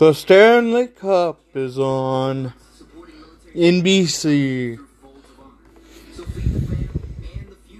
The Stanley Cup is on NBC.